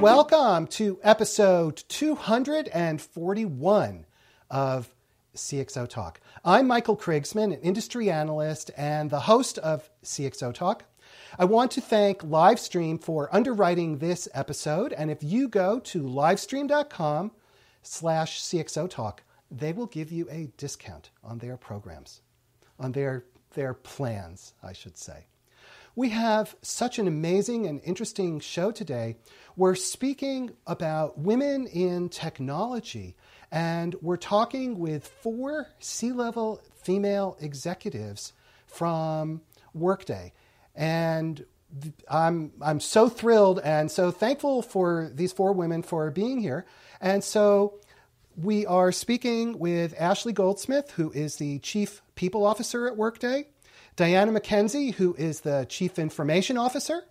Welcome to episode 241 of CXO Talk. I'm Michael Krigsman, an industry analyst and the host of CXO Talk. I want to thank Livestream for underwriting this episode. And if you go to livestream.com slash CXO Talk, they will give you a discount on their programs, on their, their plans, I should say. We have such an amazing and interesting show today. We're speaking about women in technology, and we're talking with four C level female executives from Workday. And I'm, I'm so thrilled and so thankful for these four women for being here. And so we are speaking with Ashley Goldsmith, who is the Chief People Officer at Workday. Diana McKenzie, who is the Chief Information Officer,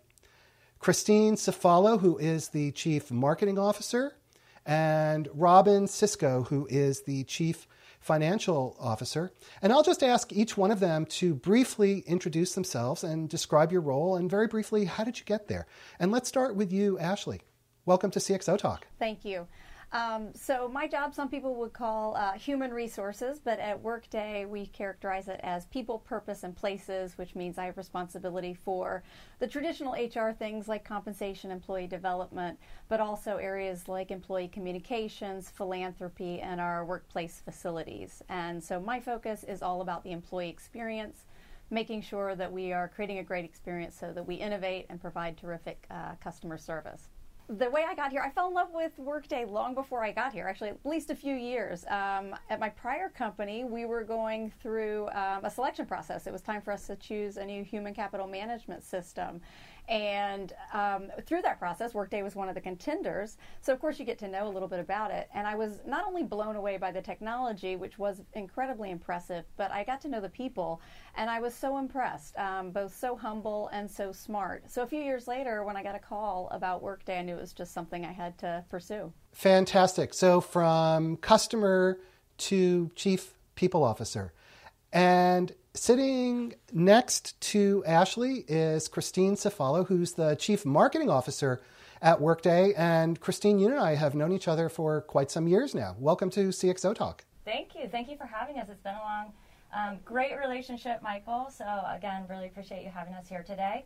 Christine Cefalo, who is the Chief Marketing Officer, and Robynne Sisco, who is the Chief Financial Officer. And I'll just ask each one of them to briefly introduce themselves and describe your role, and very briefly, how did you get there? And let's start with you, Ashley. Welcome to CXO Talk. Thank you. Um, so my job, some people would call uh, human resources, but at Workday we characterize it as people, purpose, and places, which means I have responsibility for the traditional HR things like compensation, employee development, but also areas like employee communications, philanthropy, and our workplace facilities. And so my focus is all about the employee experience making sure that we are creating a great experience so that we innovate and provide terrific uh, customer service the way I got here, I fell in love with Workday long before I got here, actually, at least a few years. Um, at my prior company, we were going through um, a selection process. It was time for us to choose a new human capital management system. And um, through that process, Workday was one of the contenders. So, of course, you get to know a little bit about it. And I was not only blown away by the technology, which was incredibly impressive, but I got to know the people. And I was so impressed, um, both so humble and so smart. So, a few years later, when I got a call about Workday, I knew it was just something I had to pursue. Fantastic. So, from customer to chief people officer. And Sitting next to Ashley is Christine Cefalo, who's the Chief Marketing Officer at Workday. And Christine, you and I have known each other for quite some years now. Welcome to CXO Talk. Thank you. Thank you for having us. It's been a long, um, great relationship, Michael. So, again, really appreciate you having us here today.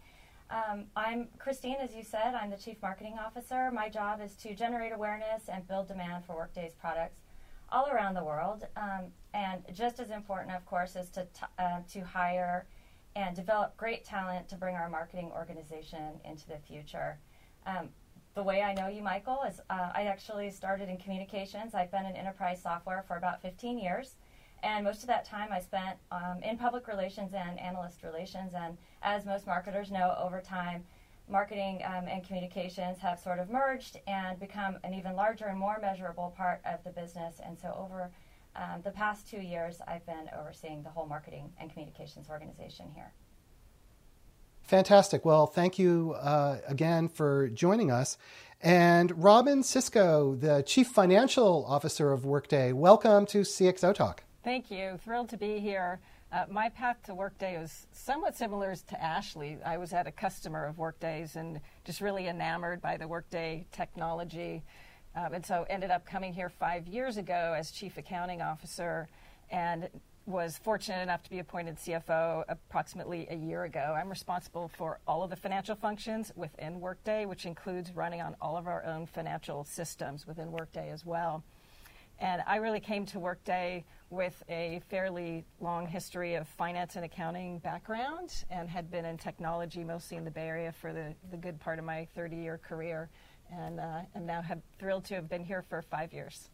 Um, I'm Christine, as you said, I'm the Chief Marketing Officer. My job is to generate awareness and build demand for Workday's products all around the world. Um, and just as important, of course, is to, uh, to hire and develop great talent to bring our marketing organization into the future. Um, the way I know you, Michael, is uh, I actually started in communications. I've been in enterprise software for about 15 years. And most of that time I spent um, in public relations and analyst relations. And as most marketers know, over time, marketing um, and communications have sort of merged and become an even larger and more measurable part of the business. And so, over um, the past two years, I've been overseeing the whole marketing and communications organization here. Fantastic. Well, thank you uh, again for joining us. And Robynne Sisco, the Chief Financial Officer of Workday, welcome to CXO Talk. Thank you. Thrilled to be here. Uh, my path to Workday was somewhat similar to Ashley. I was at a customer of Workday's and just really enamored by the Workday technology. Um, and so ended up coming here five years ago as chief accounting officer and was fortunate enough to be appointed CFO approximately a year ago. I'm responsible for all of the financial functions within Workday, which includes running on all of our own financial systems within Workday as well. And I really came to Workday with a fairly long history of finance and accounting background and had been in technology mostly in the Bay Area for the, the good part of my 30 year career. And, uh, and now have thrilled to have been here for five years.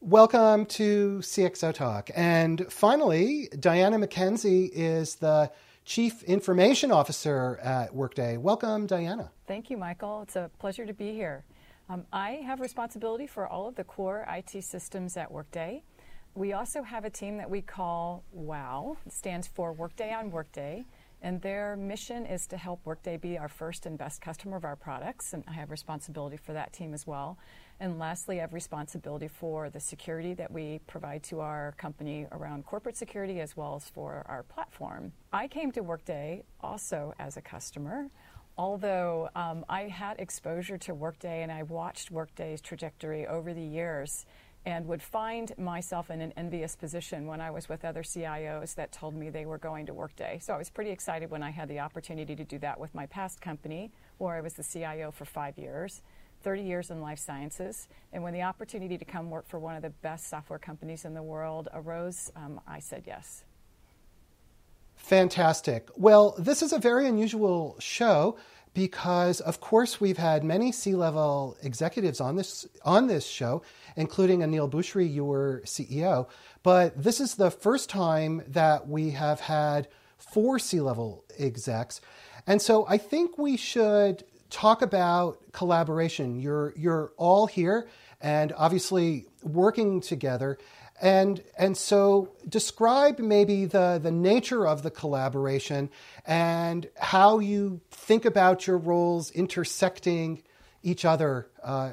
Welcome to CXO Talk. And finally, Diana McKenzie is the Chief Information Officer at Workday. Welcome, Diana. Thank you, Michael. It's a pleasure to be here. Um, I have responsibility for all of the core IT systems at Workday. We also have a team that we call WOW. It stands for Workday on Workday. And their mission is to help Workday be our first and best customer of our products, and I have responsibility for that team as well. And lastly, I have responsibility for the security that we provide to our company around corporate security as well as for our platform. I came to Workday also as a customer, although um, I had exposure to Workday and I watched Workday's trajectory over the years and would find myself in an envious position when I was with other CIOs that told me they were going to Workday. So I was pretty excited when I had the opportunity to do that with my past company, where I was the CIO for five years. 30 years in life sciences. And when the opportunity to come work for one of the best software companies in the world arose, um, I said yes. Fantastic. Well, this is a very unusual show because, of course, we've had many C-level executives on this on this show, including Aneel Bhusri, your CEO. But this is the first time that we have had four C-level execs, and so I think we should talk about collaboration. You're you're all here and obviously working together. And and so describe maybe the, the nature of the collaboration and how you think about your roles intersecting each other. Uh,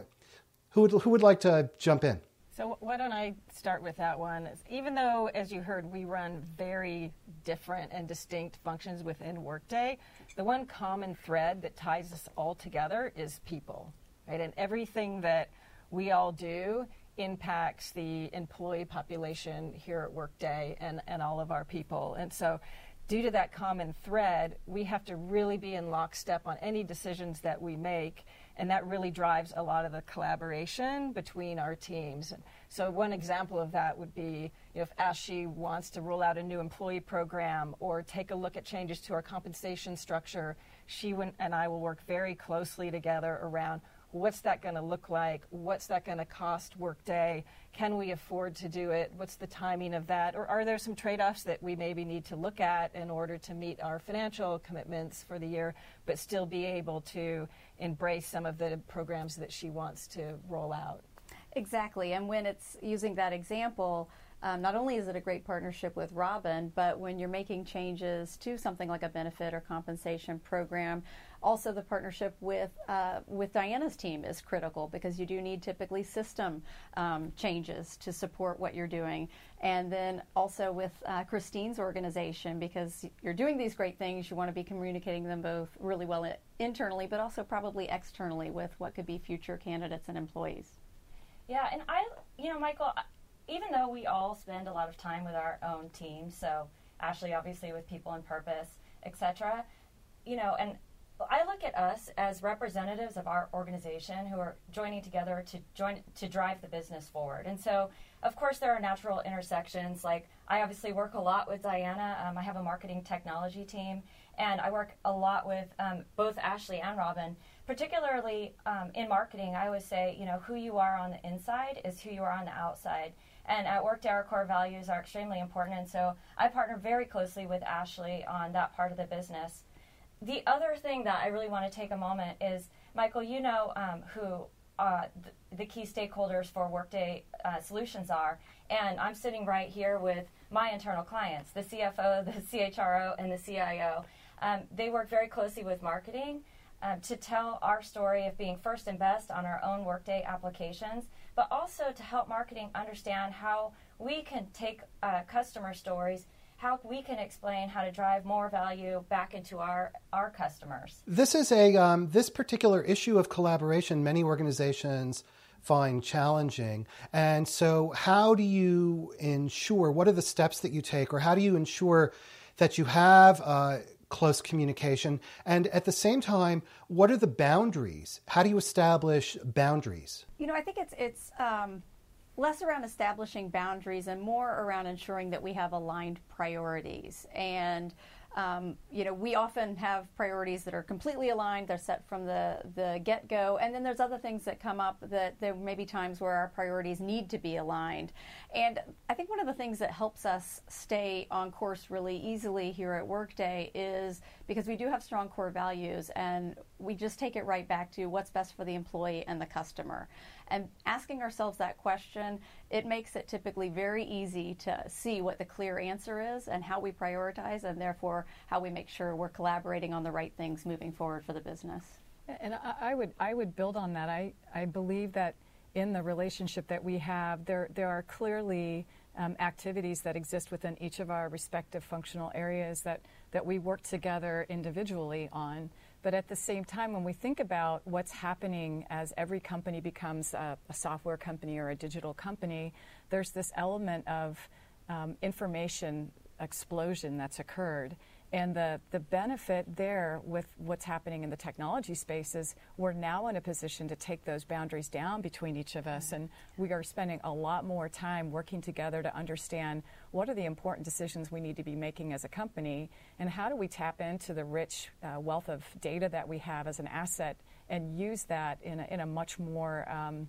who would who would like to jump in? So why don't I start with that one? Even though, as you heard, we run very different and distinct functions within Workday, the one common thread that ties us all together is people, right? And everything that we all do impacts the employee population here at Workday and, and all of our people. And so due to that common thread, we have to really be in lockstep on any decisions that we make and that really drives a lot of the collaboration between our teams. So one example of that would be you know, if Ashley wants to roll out a new employee program or take a look at changes to our compensation structure, she and I will work very closely together around what's that going to look like? What's that going to cost Workday? Can we afford to do it? What's the timing of that? Or are there some trade offs that we maybe need to look at in order to meet our financial commitments for the year, but still be able to embrace some of the programs that she wants to roll out? Exactly. And when it's using that example, um, not only is it a great partnership with Robynne, but when you're making changes to something like a benefit or compensation program, also the partnership with uh, with Diana's team is critical because you do need typically system um, changes to support what you're doing, and then also with uh, Christine's organization because you're doing these great things, you want to be communicating them both really well internally, but also probably externally with what could be future candidates and employees. Yeah, and I, you know, Michael even though we all spend a lot of time with our own team, so Ashley obviously with people and purpose, etc., you know, and I look at us as representatives of our organization who are joining together to join to drive the business forward. And so, of course, there are natural intersections. Like I obviously work a lot with Diana. Um, I have a marketing technology team, and I work a lot with um, both Ashley and Robynne. Particularly um, in marketing, I always say, you know, who you are on the inside is who you are on the outside. And at Workday, our core values are extremely important. And so I partner very closely with Ashley on that part of the business. The other thing that I really want to take a moment is, Michael, you know um, who uh, the, the, key stakeholders for Workday uh, solutions are. And I'm sitting right here with my internal clients, the CFO, the CHRO, and the CIO. Um, they work very closely with marketing um, to tell our story of being first and best on our own Workday applications but also to help marketing understand how we can take uh, customer stories how we can explain how to drive more value back into our, our customers. This is a um, this particular issue of collaboration. Many organizations find challenging, and so how do you ensure? What are the steps that you take, or how do you ensure that you have uh, close communication? And at the same time, what are the boundaries? How do you establish boundaries? You know, I think it's it's um, less around establishing boundaries and more around ensuring that we have aligned priorities and um, you know, we often have priorities that are completely aligned. They're set from the, the get go. And then there's other things that come up that there may be times where our priorities need to be aligned. And I think one of the things that helps us stay on course really easily here at Workday is because we do have strong core values and we just take it right back to what's best for the employee and the customer. And asking ourselves that question it makes it typically very easy to see what the clear answer is and how we prioritize, and therefore how we make sure we're collaborating on the right things moving forward for the business. And I, would I would build on that. I, I believe that in the relationship that we have, there there are clearly um, activities that exist within each of our respective functional areas that, that we work together individually on. But at the same time, when we think about what's happening as every company becomes a, a software company or a digital company, there's this element of um, information explosion that's occurred. And the, the benefit there with what's happening in the technology space is we're now in a position to take those boundaries down between each of us. And we are spending a lot more time working together to understand what are the important decisions we need to be making as a company and how do we tap into the rich uh, wealth of data that we have as an asset and use that in a, in a much more um,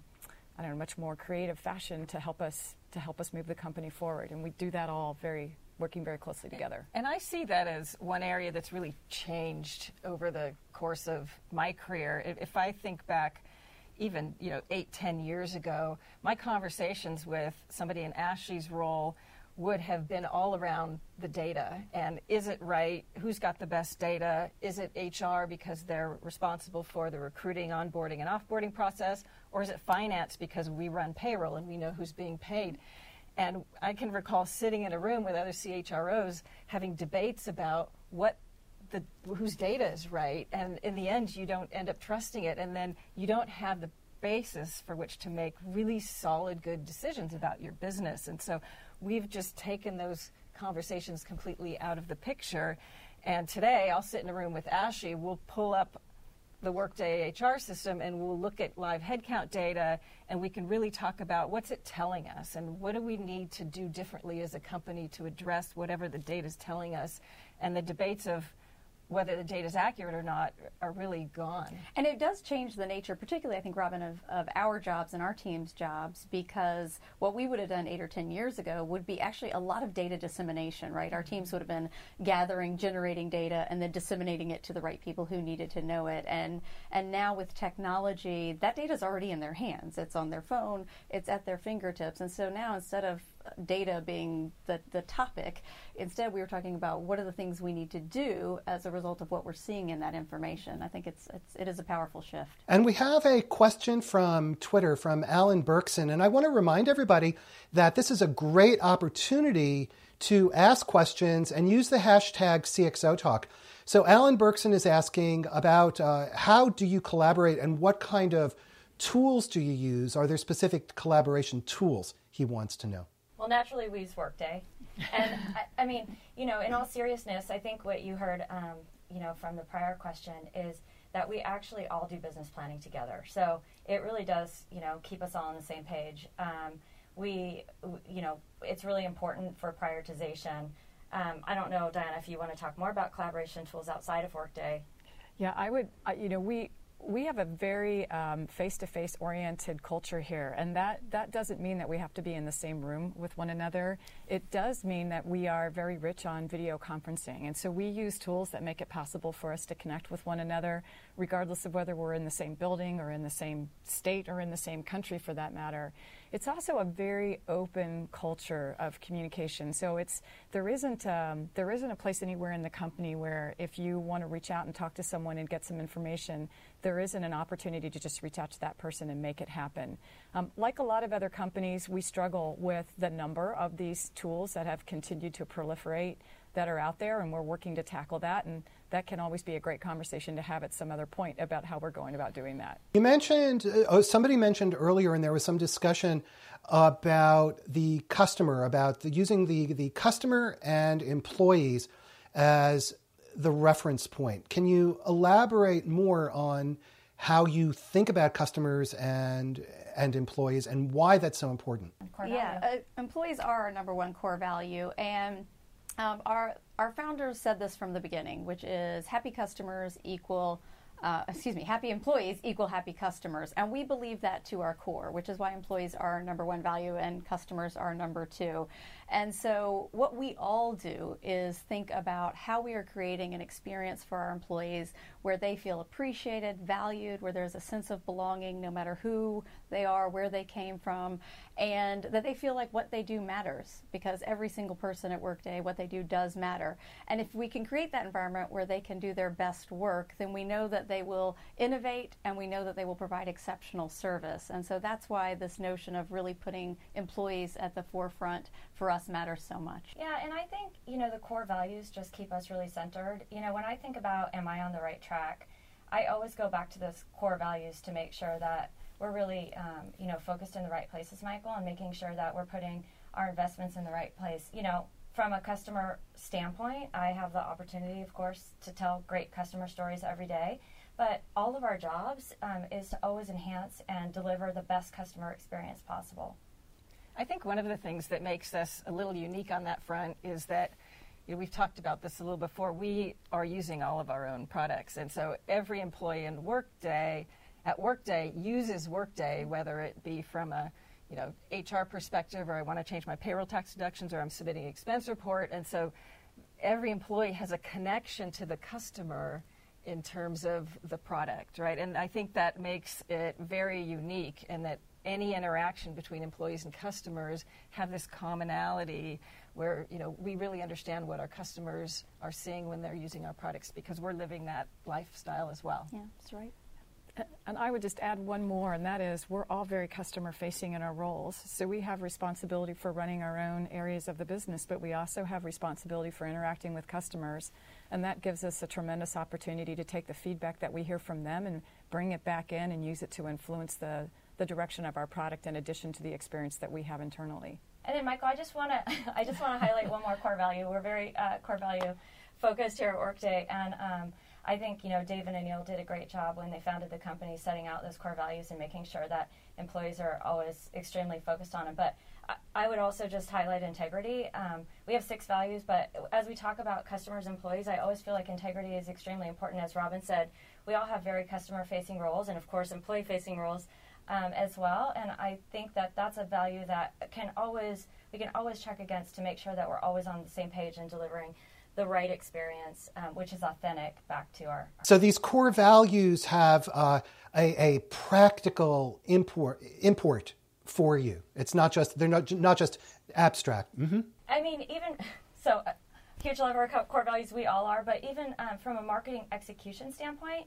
I don't know, much more creative fashion to help us to help us move the company forward. And we do that all very working very closely together. And I see that as one area that's really changed over the course of my career. If I think back even, you know, eight, ten years ago, my conversations with somebody in Ashley's role would have been all around the data and is it right who's got the best data is it hr because they're responsible for the recruiting onboarding and offboarding process or is it finance because we run payroll and we know who's being paid and I can recall sitting in a room with other CHROs having debates about what the whose data is right, and in the end, you don't end up trusting it, and then you don't have the basis for which to make really solid, good decisions about your business. And so, we've just taken those conversations completely out of the picture. And today, I'll sit in a room with Ashley. We'll pull up the Workday HR system and we'll look at live headcount data and we can really talk about what's it telling us and what do we need to do differently as a company to address whatever the data is telling us. And the debates of whether the data is accurate or not are really gone. And it does change the nature, particularly, I think, Robynne, of, of our jobs and our team's jobs, because what we would have done eight or 10 years ago would be actually a lot of data dissemination, right? Our teams would have been gathering, generating data, and then disseminating it to the right people who needed to know it. And, and now with technology, that data is already in their hands. It's on their phone, it's at their fingertips. And so now instead of data being the, the topic. Instead, we were talking about what are the things we need to do as a result of what we're seeing in that information. I think it's, it's it is a powerful shift. And we have a question from Twitter from Alan Berkson, and I want to remind everybody that this is a great opportunity to ask questions and use the hashtag CXO Talk. So Alan Berkson is asking about uh, how do you collaborate and what kind of tools do you use? Are there specific collaboration tools? He wants to know. Well, naturally, we use Workday. And I, I, mean, you know, in all seriousness, I think what you heard, um, you know, from the prior question is that we actually all do business planning together. So it really does, you know, keep us all on the same page. Um, we, you know, it's really important for prioritization. Um, I don't know, Diana, if you want to talk more about collaboration tools outside of Workday. Yeah, I would. you know, we we have a very um, face-to-face oriented culture here, and that, that doesn't mean that we have to be in the same room with one another. It does mean that we are very rich on video conferencing, and so we use tools that make it possible for us to connect with one another, regardless of whether we're in the same building or in the same state or in the same country, for that matter. It's also a very open culture of communication. So it's there isn't um, there isn't a place anywhere in the company where if you want to reach out and talk to someone and get some information, there isn't an opportunity to just reach out to that person and make it happen. Um, like a lot of other companies, we struggle with the number of these tools that have continued to proliferate that are out there, and we're working to tackle that. And that can always be a great conversation to have at some other point about how we're going about doing that. You mentioned, uh, somebody mentioned earlier, and there was some discussion about the customer, about the, using the, the customer and employees as the reference point. Can you elaborate more on how you think about customers and and employees and why that's so important? Yeah, uh, employees are our number one core value, and um, our our founders said this from the beginning, which is happy customers equal. Uh, excuse me, happy employees equal happy customers. And we believe that to our core, which is why employees are number one value and customers are number two. And so, what we all do is think about how we are creating an experience for our employees where they feel appreciated, valued, where there's a sense of belonging no matter who they are, where they came from, and that they feel like what they do matters because every single person at Workday, what they do does matter. And if we can create that environment where they can do their best work, then we know that they will innovate and we know that they will provide exceptional service. And so that's why this notion of really putting employees at the forefront for us matters so much. Yeah, and I think, you know, the core values just keep us really centered. You know, when I think about am I on the right track, I always go back to those core values to make sure that we're really, um, you know, focused in the right places, Michael, and making sure that we're putting our investments in the right place. You know, from a customer standpoint, I have the opportunity, of course, to tell great customer stories every day. But all of our jobs um, is to always enhance and deliver the best customer experience possible. I think one of the things that makes us a little unique on that front is that you know, we've talked about this a little before. We are using all of our own products, and so every employee in Workday at Workday uses Workday, whether it be from a you know HR perspective, or I want to change my payroll tax deductions, or I'm submitting an expense report, and so every employee has a connection to the customer in terms of the product, right? And I think that makes it very unique, and that any interaction between employees and customers have this commonality where you know we really understand what our customers are seeing when they're using our products because we're living that lifestyle as well. Yeah, that's right. And I would just add one more, and that is we're all very customer facing in our roles. So we have responsibility for running our own areas of the business, but we also have responsibility for interacting with customers. And that gives us a tremendous opportunity to take the feedback that we hear from them and bring it back in and use it to influence the, the direction of our product in addition to the experience that we have internally. And then, Michael, I just want to I just want to highlight one more core value. We're very uh, core value focused here at Workday, and um, I think you know David and Neil did a great job when they founded the company, setting out those core values and making sure that employees are always extremely focused on them. But I, would also just highlight integrity. Um, we have six values, but as we talk about customers, employees, I always feel like integrity is extremely important. As Robynne said, we all have very customer-facing roles, and of course, employee-facing roles. Um, as well, and I think that that's a value that can always we can always check against to make sure that we're always on the same page and delivering the right experience, um, which is authentic back to our. So these core values have uh, a, a, practical import import for you. It's not just they're not not just abstract. Mm-hmm. I mean, even so, uh, huge love of our core values. We all are, but even um, from a marketing execution standpoint,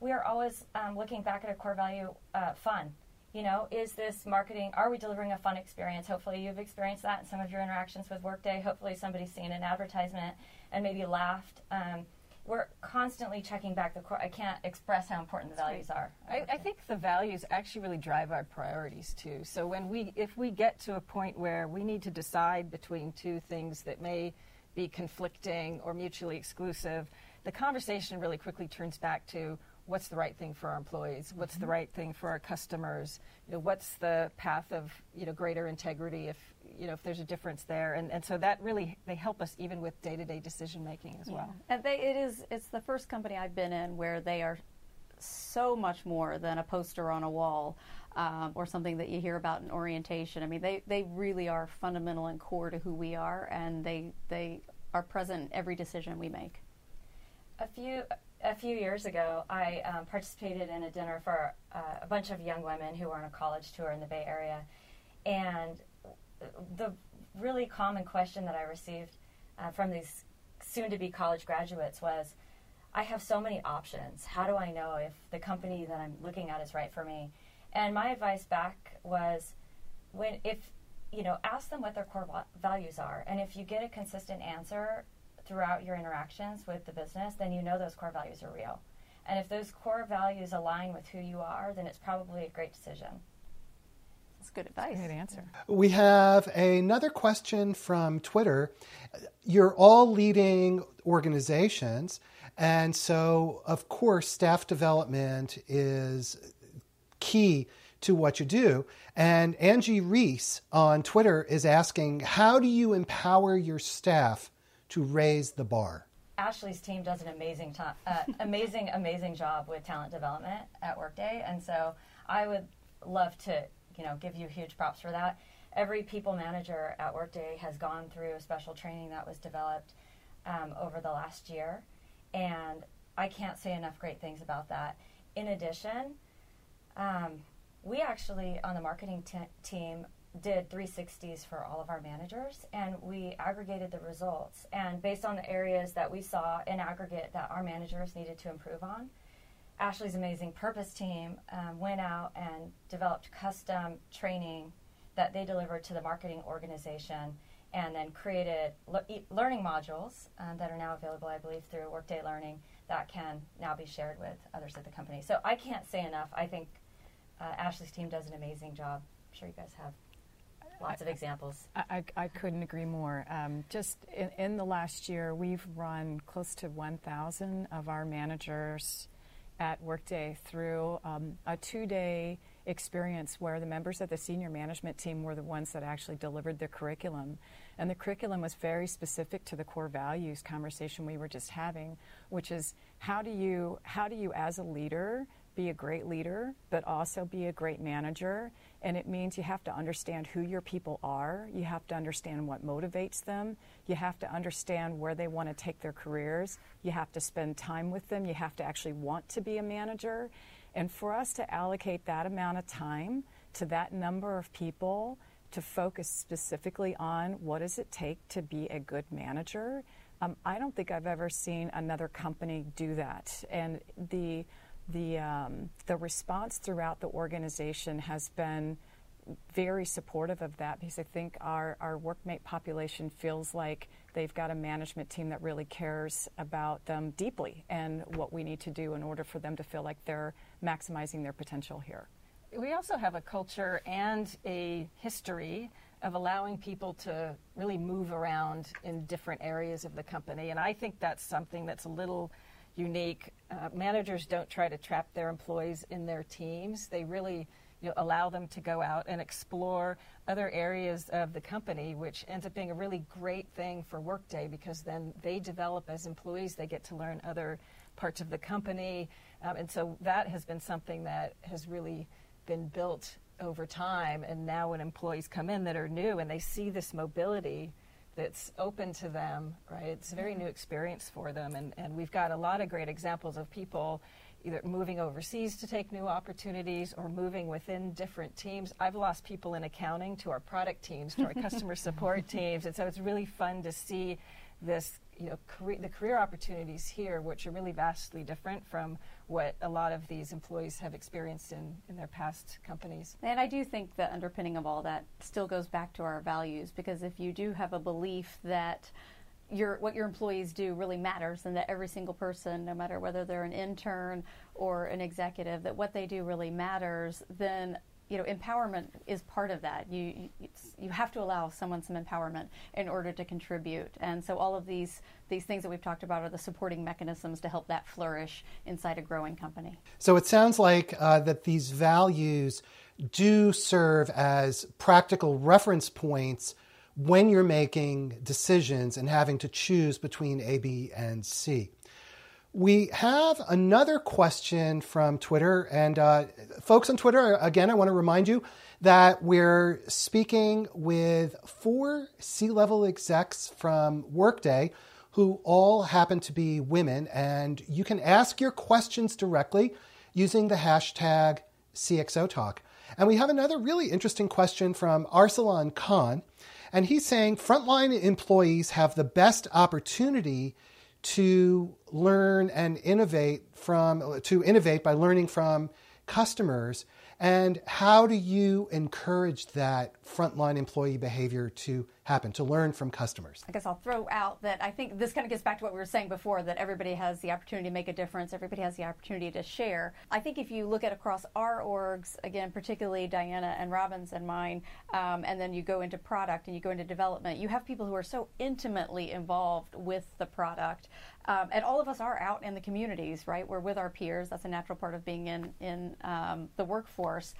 we are always um, looking back at a core value, uh, fun you know, is this marketing? Are we delivering a fun experience? Hopefully, you've experienced that in some of your interactions with Workday. Hopefully, somebody's seen an advertisement and maybe laughed. Um, we're constantly checking back the core. I can't express how important the values are. I, I, think the values actually really drive our priorities too. So when we, if we get to a point where we need to decide between two things that may be conflicting or mutually exclusive, the conversation really quickly turns back to what's the right thing for our employees, what's mm-hmm. the right thing for our customers, you know, what's the path of you know greater integrity if you know if there's a difference there, and and so that really they help us even with day to day decision making as yeah. well. And they, it is it's the first company I've been in where they are so much more than a poster on a wall. Um, or something that you hear about in orientation. I mean, they, they really are fundamental and core to who we are, and they they are present in every decision we make. A few a few years ago, I um, participated in a dinner for uh, a bunch of young women who were on a college tour in the Bay Area. And the really common question that I received uh, from these soon to be college graduates was I have so many options. How do I know if the company that I'm looking at is right for me? And my advice back was when if you know ask them what their core values are and if you get a consistent answer throughout your interactions with the business, then you know those core values are real. And if those core values align with who you are, then it's probably a great decision. That's good advice. Good answer. We have another question from Twitter. You're all leading organizations, and so of course, staff development is key to what you do. And Angie Reese on Twitter is asking, How do you empower your staff to raise the bar. Ashley's team does an amazing, to- uh, amazing, amazing job with talent development at Workday, and so I would love to, you know, give you huge props for that. every people manager at Workday has gone through a special training that was developed um, over the last year, and I can't say enough great things about that. In addition, um, we actually on the marketing t- team did 360s for all of our managers and we aggregated the results. And based on the areas that we saw in aggregate that our managers needed to improve on ashley's amazing purpose team um, went out and developed custom training that they delivered to the marketing organization and then created le- learning modules um, that are now available i believe through workday learning that can now be shared with others at the company. So i can't say enough. I think uh, ashley's team does an amazing job. I'm sure you guys have lots of examples. I, I couldn't agree more. Um, just in, in, the last year, we've run close to 1,000 of our managers at Workday through um, a two day experience where the members of the senior management team were the ones that actually delivered the curriculum. And the curriculum was very specific to the core values conversation we were just having, which is how do you, how do you as a leader, be a great leader, but also be a great manager and it means you have to understand who your people are. You have to understand what motivates them. You have to understand where they want to take their careers. You have to spend time with them. You have to actually want to be a manager. And for us to allocate that amount of time to that number of people to focus specifically on what does it take to be a good manager, um, I don't think I've ever seen another company do that. And the the um, the response throughout the organization has been very supportive of that because I think our, our workmate population feels like they've got a management team that really cares about them deeply and what we need to do in order for them to feel like they're maximizing their potential here. We also have a culture and a history of allowing people to really move around in different areas of the company. And I think that's something that's a little unique. Uh, managers don't try to trap their employees in their teams. They really you know, allow them to go out and explore other areas of the company, which ends up being a really great thing for Workday because then they develop as employees. They get to learn other parts of the company. Um, and so that has been something that has really been built over time. And now when employees come in that are new and they see this mobility, that's open to them, right? It's a very new experience for them. And, and we've got a lot of great examples of people either moving overseas to take new opportunities or moving within different teams. I've lost people in accounting to our product teams, to our customer support teams. And so it's really fun to see this you know, career, the career opportunities here, which are really vastly different from what a lot of these employees have experienced in, in their past companies. And I do think the underpinning of all that still goes back to our values, because if you do have a belief that your, what your employees do really matters, and that every single person, no matter whether they're an intern or an executive, that what they do really matters, then you know, empowerment is part of that. You you have to allow someone some empowerment in order to contribute, and so all of these these things that we've talked about are the supporting mechanisms to help that flourish inside a growing company. So it sounds like uh, that these values do serve as practical reference points when you're making decisions and having to choose between A, B, and C. We have another question from Twitter. And uh, folks on Twitter, again, I want to remind you that we're speaking with four C level execs from Workday who all happen to be women. And you can ask your questions directly using the hashtag CXOTalk. And we have another really interesting question from Arsalan Khan. And he's saying frontline employees have the best opportunity to learn and innovate from to innovate by learning from customers and how do you encourage that frontline employee behavior to happen, to learn from customers? I guess I'll throw out that I think this kind of gets back to what we were saying before that everybody has the opportunity to make a difference, everybody has the opportunity to share. I think if you look at across our orgs, again, particularly Diana and Robynne's and mine, um, and then you go into product and you go into development, you have people who are so intimately involved with the product. Um, and all of us are out in the communities, right? We're with our peers. That's a natural part of being in in um, the workforce.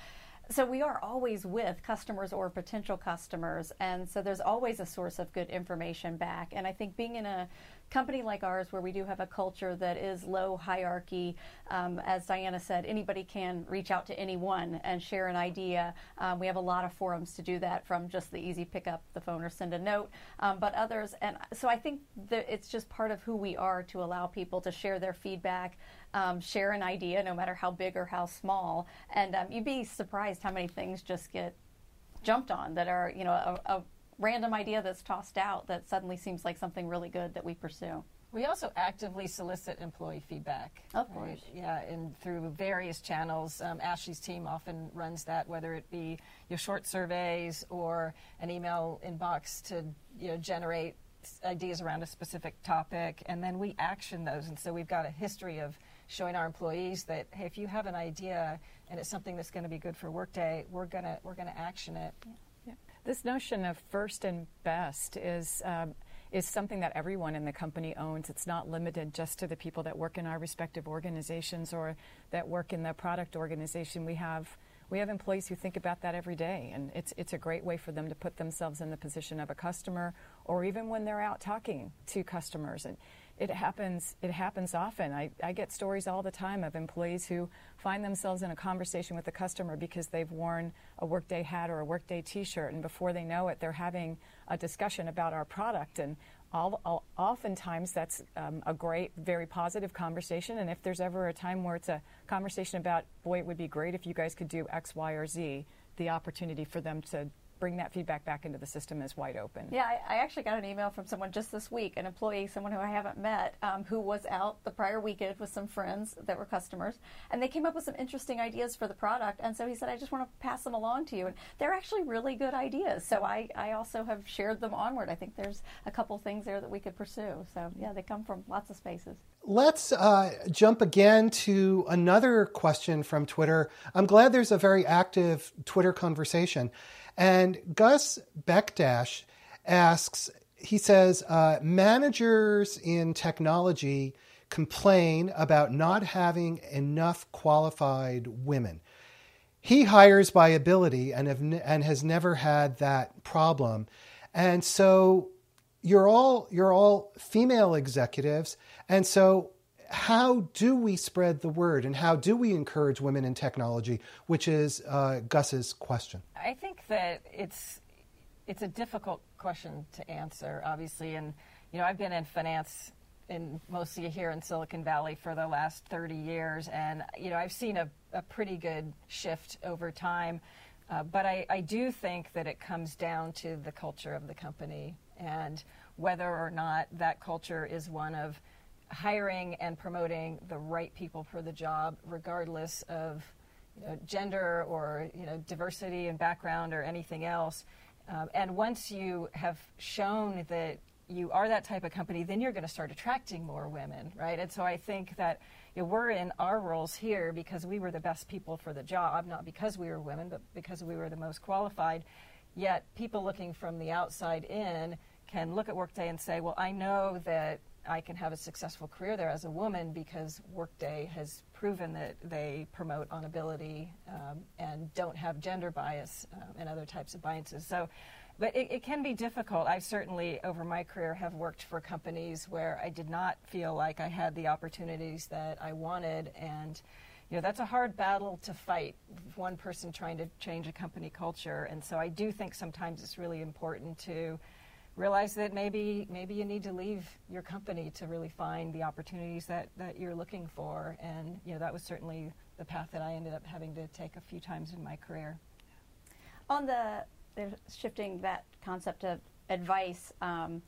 So we are always with customers or potential customers, and so there's always a source of good information back. And I think being in a company like ours, where we do have a culture that is low hierarchy, um, as Diana said, anybody can reach out to anyone and share an idea. Um, we have a lot of forums to do that, from just the easy pick up the phone or send a note, um, but others. And so I think that it's just part of who we are to allow people to share their feedback, um, share an idea, no matter how big or how small. And um, you'd be surprised how many things just get jumped on that are, you know, a, a random idea that's tossed out that suddenly seems like something really good that we pursue. We also actively solicit employee feedback. Of course. Right? Yeah, and through various channels. Um, Ashley's team often runs that, whether it be your short surveys or an email inbox to you know generate ideas around a specific topic, and then we action those. And so we've got a history of showing our employees that hey, if you have an idea and it's something that's going to be good for Workday, we're gonna we're gonna action it. Yeah. This notion of first and best is. Um, is something that everyone in the company owns. It's not limited just to the people that work in our respective organizations or that work in the product organization. We have we have employees who think about that every day, and it's it's a great way for them to put themselves in the position of a customer, or even when they're out talking to customers. And it happens it happens often. I, I get stories all the time of employees who find themselves in a conversation with a customer because they've worn a workday hat or a workday t-shirt and before they know it they're having a discussion about our product and all, all, oftentimes that's um, a great, very positive conversation. And if there's ever a time where it's a conversation about, boy, it would be great if you guys could do X, Y, or Z, the opportunity for them to bring that feedback back into the system is wide open. Yeah, I, I, actually got an email from someone just this week, an employee, someone who I haven't met, um, who was out the prior weekend with some friends that were customers, and they came up with some interesting ideas for the product. And so he said, I just want to pass them along to you. And they're actually really good ideas. So I, I also have shared them onward. I think there's a couple things there that we could pursue. So yeah, they come from lots of spaces. Let's uh, jump again to another question from Twitter. I'm glad there's a very active Twitter conversation. And Gus Bekdash asks, he says, uh, managers in technology complain about not having enough qualified women. He hires by ability and, have and has never had that problem. And so you're all, you're all female executives. And so how do we spread the word and how do we encourage women in technology, which is uh, Gus's question? I think that it's it's a difficult question to answer, obviously, and you know I've been in finance in mostly here in Silicon Valley for the last 30 years, and you know I've seen a, a pretty good shift over time. Uh, but I, I do think that it comes down to the culture of the company and whether or not that culture is one of hiring and promoting the right people for the job, regardless of you know, gender or you know, diversity and background or anything else. Um, and once you have shown that you are that type of company, then you're going to start attracting more women, right? And so I think that you know, we're in our roles here because we were the best people for the job, not because we were women, but because we were the most qualified. Yet people looking from the outside in can look at Workday and say, well, I know that I can have a successful career there as a woman because Workday has proven that they promote on ability um, and don't have gender bias um, and other types of biases. So, but it, it, can be difficult. I certainly, over my career, have worked for companies where I did not feel like I had the opportunities that I wanted, and you know that's a hard battle to fight. One person trying to change a company culture, and so I do think sometimes it's really important to realize that maybe maybe you need to leave your company to really find the opportunities that, that you're looking for. And you know that was certainly the path that I ended up having to take a few times in my career. On the shifting that concept of advice um,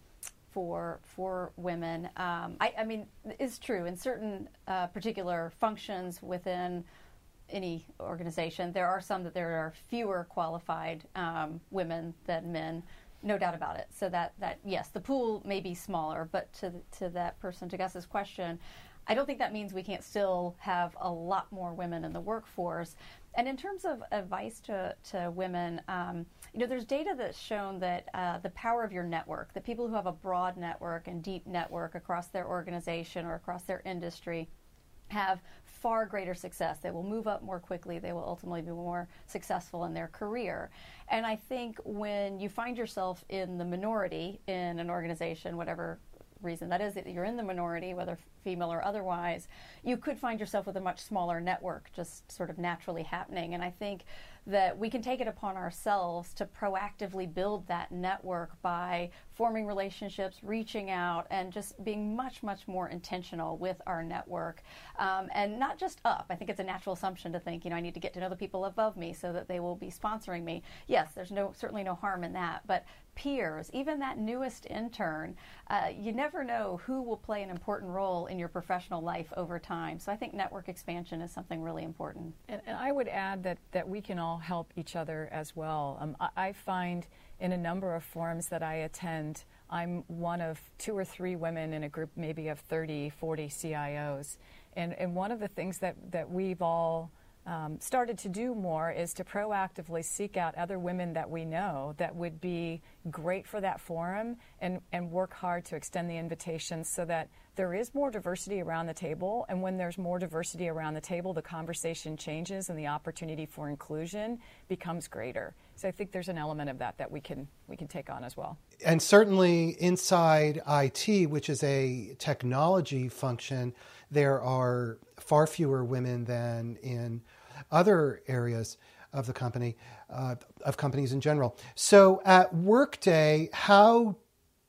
for for women, um, I, I, mean, it's true in certain uh, particular functions within any organization. There are some that there are fewer qualified um, women than men no doubt about it. So that that yes, the pool may be smaller, but to to that person to Gus's question, I don't think that means we can't still have a lot more women in the workforce. And in terms of advice to to women, um, you know, there's data that's shown that uh, the power of your network, the people who have a broad network and deep network across their organization or across their industry have far greater success. They will move up more quickly. They will ultimately be more successful in their career. And I think when you find yourself in the minority in an organization, whatever reason. That is, that you're in the minority, whether female or otherwise, you could find yourself with a much smaller network just sort of naturally happening. And I think that we can take it upon ourselves to proactively build that network by forming relationships, reaching out, and just being much, much more intentional with our network. Um, and not just up. I think it's a natural assumption to think, you know, I need to get to know the people above me so that they will be sponsoring me. Yes, there's no certainly no harm in that, but peers, even that newest intern, uh, you never know who will play an important role in your professional life over time. So I think network expansion is something really important. And, and I would add that, that we can all help each other as well. Um, I, I find in a number of forums that I attend, I'm one of two or three women in a group maybe of 30, 40 CIOs. And, and one of the things that, that we've all um, started to do more is to proactively seek out other women that we know that would be great for that forum and, and work hard to extend the invitation so that there is more diversity around the table. And when there's more diversity around the table, the conversation changes and the opportunity for inclusion becomes greater. So I think there's an element of that that we can we can take on as well. And certainly inside IT, which is a technology function, there are far fewer women than in other areas of the company, uh, of companies in general. So at Workday, how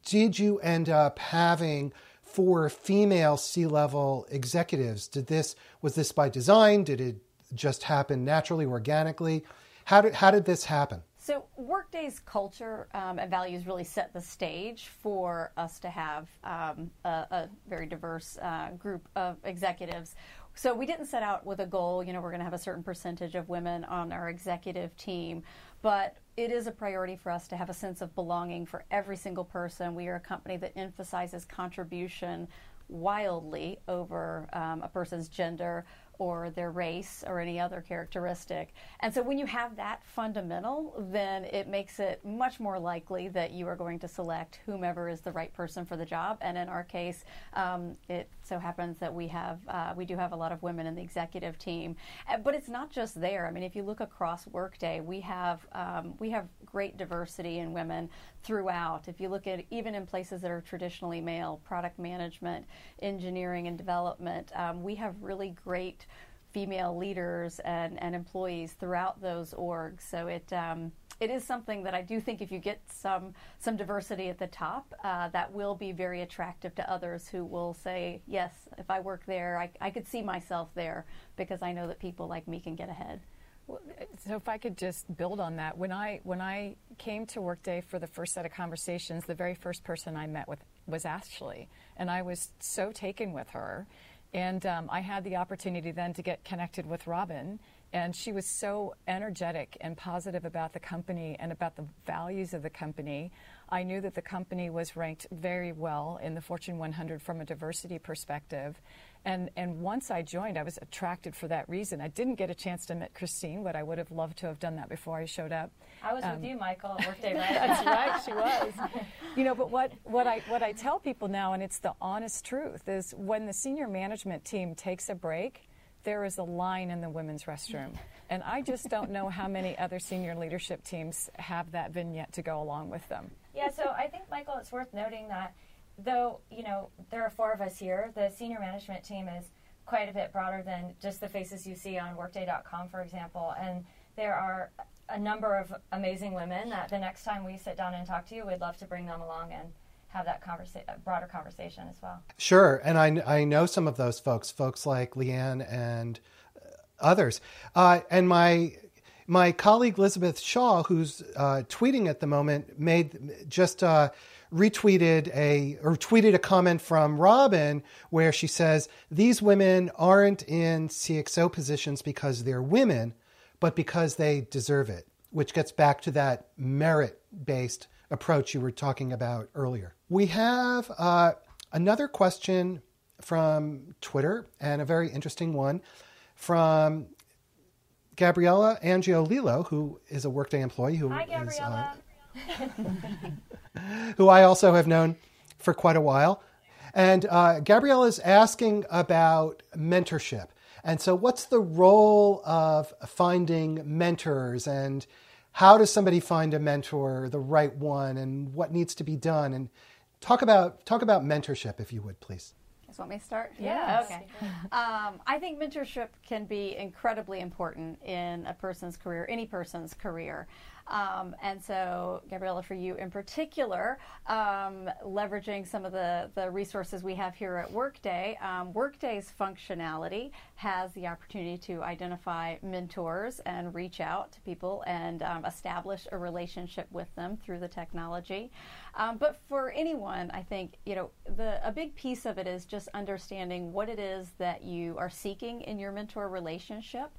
did you end up having four female C-level executives? Did this was this by design? Did it just happen naturally, organically? How did how did this happen? So, Workday's culture um, and values really set the stage for us to have um, a, a, very diverse uh, group of executives. So, we didn't set out with a goal, you know, we're going to have a certain percentage of women on our executive team, but it is a priority for us to have a sense of belonging for every single person. We are a company that emphasizes contribution wildly over um, a person's gender or their race or any other characteristic. And so when you have that fundamental, then it makes it much more likely that you are going to select whomever is the right person for the job. And in our case, um, it so happens that we have uh, we do have a lot of women in the executive team. Uh, but it's not just there. I mean, if you look across Workday, we have um, we have great diversity in women throughout. If you look at even in places that are traditionally male, product management, engineering, and development, um, we have really great female leaders and, and employees throughout those orgs. So it um, it is something that I do think if you get some some diversity at the top, uh, that will be very attractive to others who will say, yes, if I work there, I, I could see myself there because I know that people like me can get ahead. So if I could just build on that, when I when I came to Workday for the first set of conversations, the very first person I met with was Ashley, and I was so taken with her. And um, I had the opportunity then to get connected with Robynne, and she was so energetic and positive about the company and about the values of the company. I knew that the company was ranked very well in the Fortune 100 from a diversity perspective. And, and once I joined, I was attracted for that reason. I didn't get a chance to meet Christine, but I would have loved to have done that before I showed up. I was um, with you, Michael, at Workday, right? That's right, she was. You know, but what, what, I, what I tell people now, and it's the honest truth, is when the senior management team takes a break, there is a line in the women's restroom. And I just don't know how many other senior leadership teams have that vignette to go along with them. Yeah, so I think, Michael, it's worth noting that though, you know, there are four of us here, the senior management team is quite a bit broader than just the faces you see on workday.com, for example. And there are a number of amazing women that the next time we sit down and talk to you, we'd love to bring them along and have that conversa- broader conversation as well. Sure. And I, I know some of those folks, folks like Leanne and others. Uh, and my my colleague Elizabeth Shaw, who's uh, tweeting at the moment, made just uh, retweeted a or tweeted a comment from Robynne where she says these women aren't in CXO positions because they're women, but because they deserve it, which gets back to that merit based approach you were talking about earlier. We have uh, another question from Twitter and a very interesting one from Gabriella Angiolillo, who is a Workday employee who Hi, is, uh, who I also have known for quite a while. And uh, Gabrielle is asking about mentorship. And so, what's the role of finding mentors, and how does somebody find a mentor, the right one, and what needs to be done? And talk about talk about mentorship, if you would, please. Just want me to start? Yes. Okay. Um, I think mentorship can be incredibly important in a person's career, any person's career. Um, and so, Gabriella, for you in particular, um, leveraging some of the, the resources we have here at Workday, um, Workday's functionality has the opportunity to identify mentors and reach out to people and um, establish a relationship with them through the technology. Um, but for anyone, I think you know the a big piece of it is just understanding what it is that you are seeking in your mentor relationship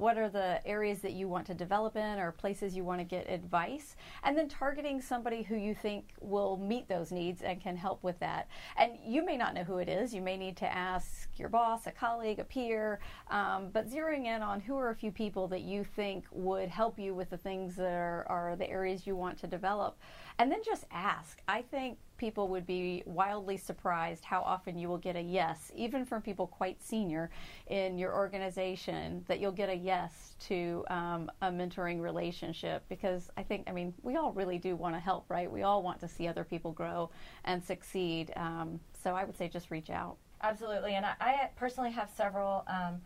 what are the areas that you want to develop in or places you want to get advice and then targeting somebody who you think will meet those needs and can help with that. And you may not know who it is. You may need to ask your boss a colleague a peer um, but zeroing in on who are a few people that you think would help you with the things that are, are the areas you want to develop. And then just ask. I think people would be wildly surprised how often you will get a yes, even from people quite senior in your organization, that you'll get a yes to um, a mentoring relationship. Because I think, I mean, we all really do want to help, right? We all want to see other people grow and succeed. Um, so I would say just reach out. Absolutely, and I, I personally have several. Um,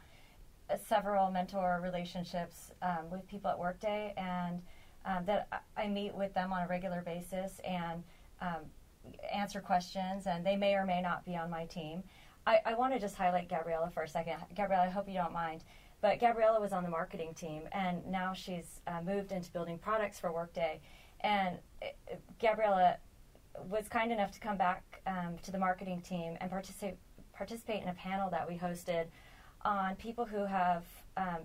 several mentor relationships um, with people at Workday, and um, that I meet with them on a regular basis, and um, answer questions, and they may or may not be on my team. I, I want to just highlight Gabriella for a second. Gabriella, I hope you don't mind. But Gabriella was on the marketing team, and now she's uh, moved into building products for Workday. And uh, Gabriella was kind enough to come back um, to the marketing team and participate participate in a panel that we hosted on people who have um,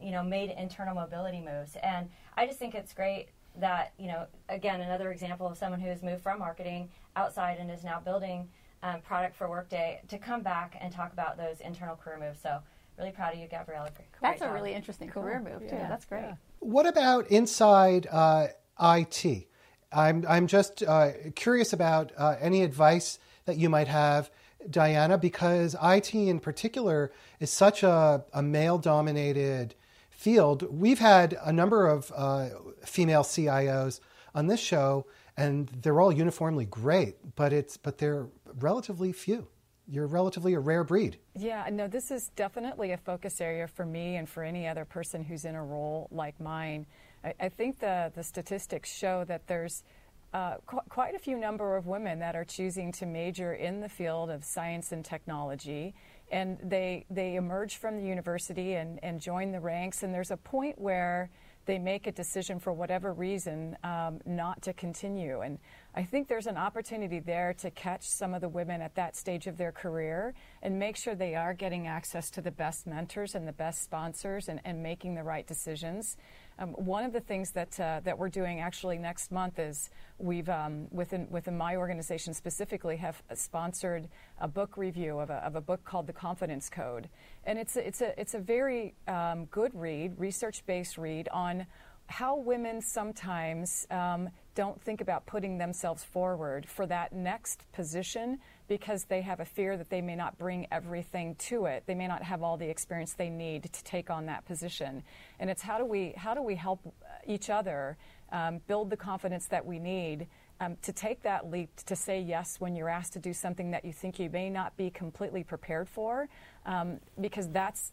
you know made internal mobility moves. And I just think it's great that you know again another example of someone who has moved from marketing outside and is now building um, product for workday to come back and talk about those internal career moves so really proud of you gabriella that's a really interesting cool. career move too yeah. that's great yeah. what about inside uh, it i'm, I'm just uh, curious about uh, any advice that you might have diana because it in particular is such a, a male dominated field, we've had a number of uh, female CIOs on this show, and they're all uniformly great, but it's but they're relatively few. You're relatively a rare breed. Yeah, no, this is definitely a focus area for me and for any other person who's in a role like mine. I, I think the the statistics show that there's uh, qu- quite a few number of women that are choosing to major in the field of science and technology and they they emerge from the university and, and join the ranks. And there's a point where they make a decision for whatever reason um, not to continue. And i think there's an opportunity there to catch some of the women at that stage of their career and make sure they are getting access to the best mentors and the best sponsors and, and making the right decisions um, one of the things that uh, that we're doing actually next month is we've um, within within my organization specifically have sponsored a book review of a, of a book called The Confidence Code, and it's a, it's a it's a very um, good read, research based read on how women sometimes um, don't think about putting themselves forward for that next position because they have a fear that they may not bring everything to it. They may not have all the experience they need to take on that position. And it's how do we how do we help each other um, build the confidence that we need um, to take that leap to say yes when you're asked to do something that you think you may not be completely prepared for, um, because that's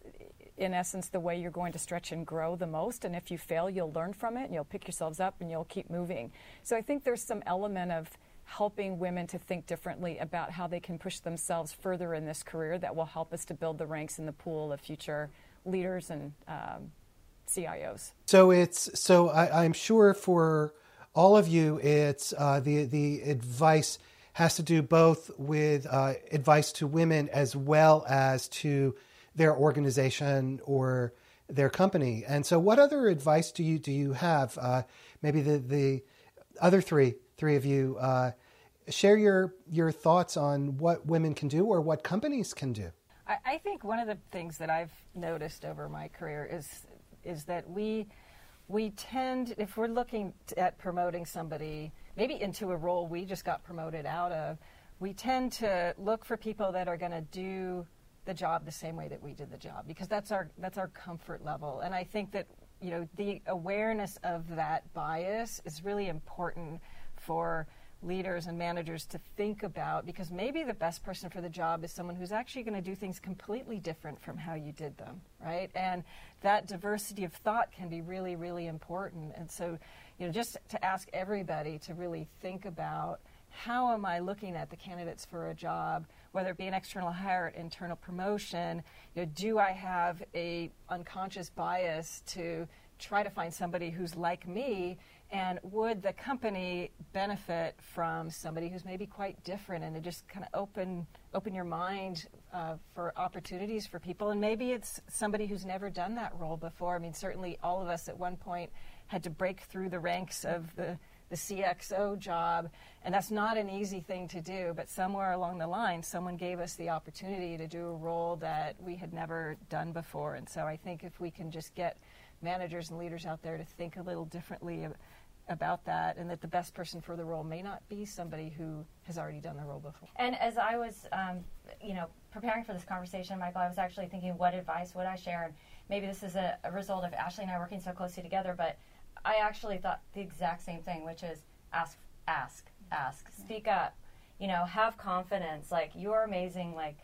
in essence the way you're going to stretch and grow the most. And if you fail, you'll learn from it and you'll pick yourselves up and you'll keep moving. So I think there's some element of helping women to think differently about how they can push themselves further in this career that will help us to build the ranks in the pool of future leaders and um, CIOs. So it's so I, am sure for all of you, it's uh, the the advice has to do both with uh, advice to women as well as to their organization or their company. And so, what other advice do you do you have? Uh, maybe the the other three three of you uh, share your your thoughts on what women can do or what companies can do. I, I think one of the things that I've noticed over my career is is that we we tend if we're looking at promoting somebody maybe into a role we just got promoted out of we tend to look for people that are going to do the job the same way that we did the job because that's our that's our comfort level and i think that you know the awareness of that bias is really important for leaders and managers to think about because maybe the best person for the job is someone who's actually going to do things completely different from how you did them, right? And that diversity of thought can be really, really important. And so, you know, just to ask everybody to really think about how am I looking at the candidates for a job, whether it be an external hire, internal promotion, you know, do I have a unconscious bias to try to find somebody who's like me? And would the company benefit from somebody who's maybe quite different? And to just kind of open open your mind uh, for opportunities for people. And maybe it's somebody who's never done that role before. I mean certainly all of us at one point had to break through the ranks of the the CXO job, and that's not an easy thing to do. But somewhere along the line, someone gave us the opportunity to do a role that we had never done before. And so I think if we can just get managers and leaders out there to think a little differently about that and that the best person for the role may not be somebody who has already done the role before. And as I was, um, you know, preparing for this conversation, Michael, I was actually thinking, what advice would I share? And maybe this is a, a result of Ashley and I working so closely together, but I actually thought the exact same thing, which is ask, ask, ask, speak up, you know, have confidence. Like, you're amazing. Like,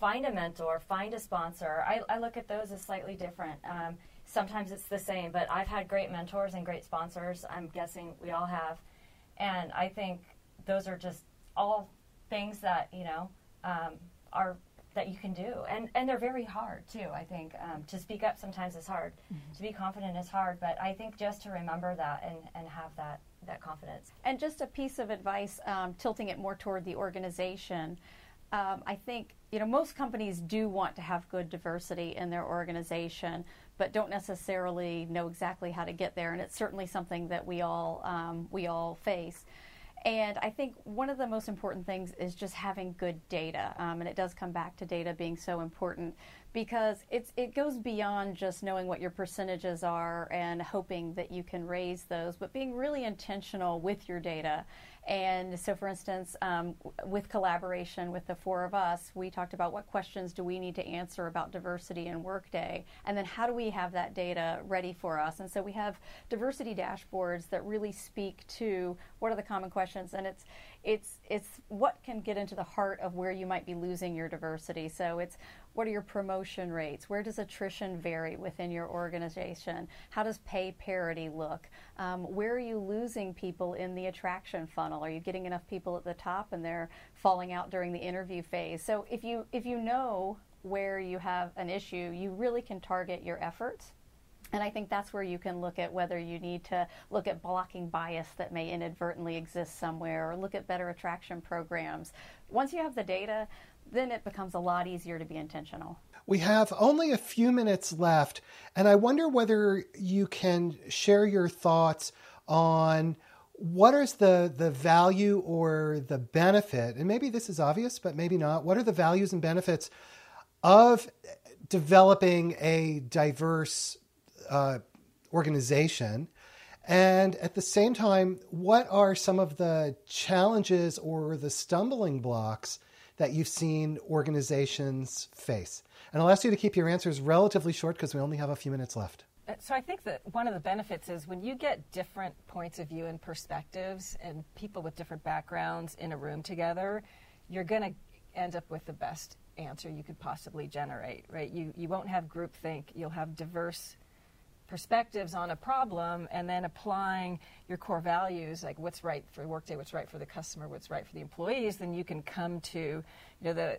find a mentor, find a sponsor. I, I look at those as slightly different. Um, sometimes it's the same, but I've had great mentors and great sponsors. I'm guessing we all have. And I think those are just all things that, you know, um, are that you can do. And, and they're very hard, too, I think. Um, to speak up sometimes is hard. Mm-hmm. To be confident is hard. But I think just to remember that and, and have that, that confidence. And just a piece of advice, um, tilting it more toward the organization. Um, I think you know most companies do want to have good diversity in their organization, but don't necessarily know exactly how to get there. And it's certainly something that we all um, we all face. And I think one of the most important things is just having good data. Um, and it does come back to data being so important because it's it goes beyond just knowing what your percentages are and hoping that you can raise those, but being really intentional with your data and so, for instance, um, with collaboration with the four of us, we talked about what questions do we need to answer about diversity in Workday, and then how do we have that data ready for us. And so, we have diversity dashboards that really speak to what are the common questions, and it's it's it's what can get into the heart of where you might be losing your diversity. So it's what are your promotion rates? Where does attrition vary within your organization? How does pay parity look? Um, where are you losing people in the attraction funnel? Are you getting enough people at the top and they're falling out during the interview phase? So if you if you know where you have an issue, you really can target your efforts and I think that's where you can look at whether you need to look at blocking bias that may inadvertently exist somewhere or look at better attraction programs. Once you have the data, then it becomes a lot easier to be intentional. We have only a few minutes left, and I wonder whether you can share your thoughts on what is the, the value or the benefit, and maybe this is obvious, but maybe not. What are the values and benefits of developing a diverse uh, organization? And at the same time, what are some of the challenges or the stumbling blocks that you've seen organizations face? And I'll ask you to keep your answers relatively short because we only have a few minutes left. Uh, so I think that one of the benefits is when you get different points of view and perspectives and people with different backgrounds in a room together, you're going to end up with the best answer you could possibly generate, right? You you won't have groupthink. You'll have diverse perspectives on a problem and then applying your core values like what's right for the workday what's right for the customer what's right for the employees then you can come to you know the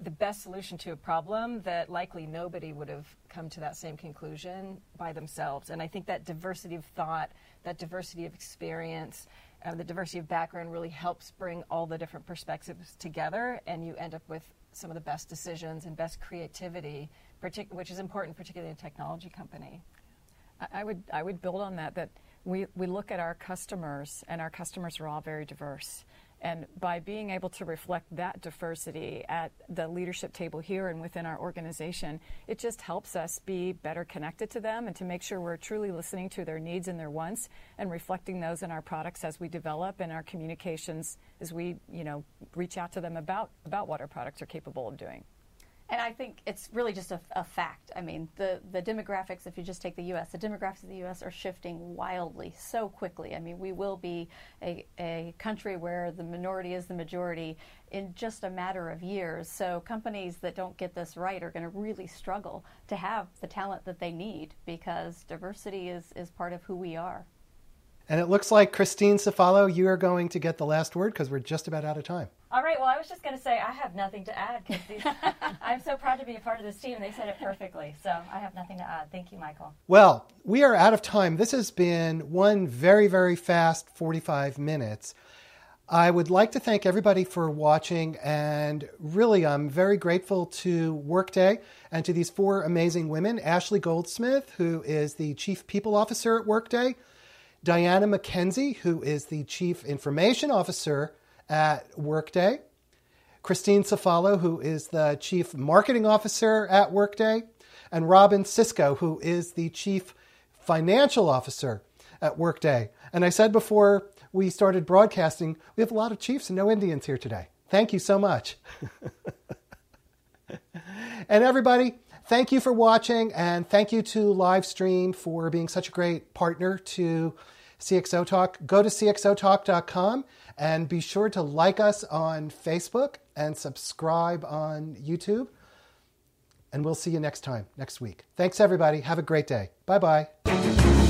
the best solution to a problem that likely nobody would have come to that same conclusion by themselves. And i think that diversity of thought that diversity of experience uh, the diversity of background really helps bring all the different perspectives together and you end up with some of the best decisions and best creativity partic- which is important particularly in a technology company I would I would build on that that we, we look at our customers and our customers are all very diverse. And by being able to reflect that diversity at the leadership table here and within our organization, it just helps us be better connected to them and to make sure we're truly listening to their needs and their wants and reflecting those in our products as we develop and our communications as we, you know, reach out to them about, about what our products are capable of doing. And I think it's really just a, a, fact. I mean, the, the demographics, if you just take the U.S., the demographics of the U.S. are shifting wildly so quickly. I mean, we will be a, a country where the minority is the majority in just a matter of years. So companies that don't get this right are going to really struggle to have the talent that they need because diversity is, is part of who we are. And it looks like Christine Cefalo, you are going to get the last word because we're just about out of time. All right. Well, I was just going to say I have nothing to add because I'm so proud to be a part of this team. They said it perfectly, so I have nothing to add. Thank you, Michael. Well, we are out of time. This has been one very, very fast 45 minutes. I would like to thank everybody for watching, and really, I'm very grateful to Workday and to these four amazing women Ashley Goldsmith, who is the Chief People Officer at Workday. Diana McKenzie, who is the Chief Information Officer at Workday, Christine Cefalo, who is the Chief Marketing Officer at Workday, and Robynne Sisco, who is the Chief Financial Officer at Workday. And I said before we started broadcasting, we have a lot of chiefs and no Indians here today. Thank you so much. and everybody, thank you for watching, and thank you to Livestream for being such a great partner to CXO Talk. Go to cxotalk.com and be sure to like us on Facebook and subscribe on YouTube. And we'll see you next time, next week. Thanks, everybody. Have a great day. Bye bye.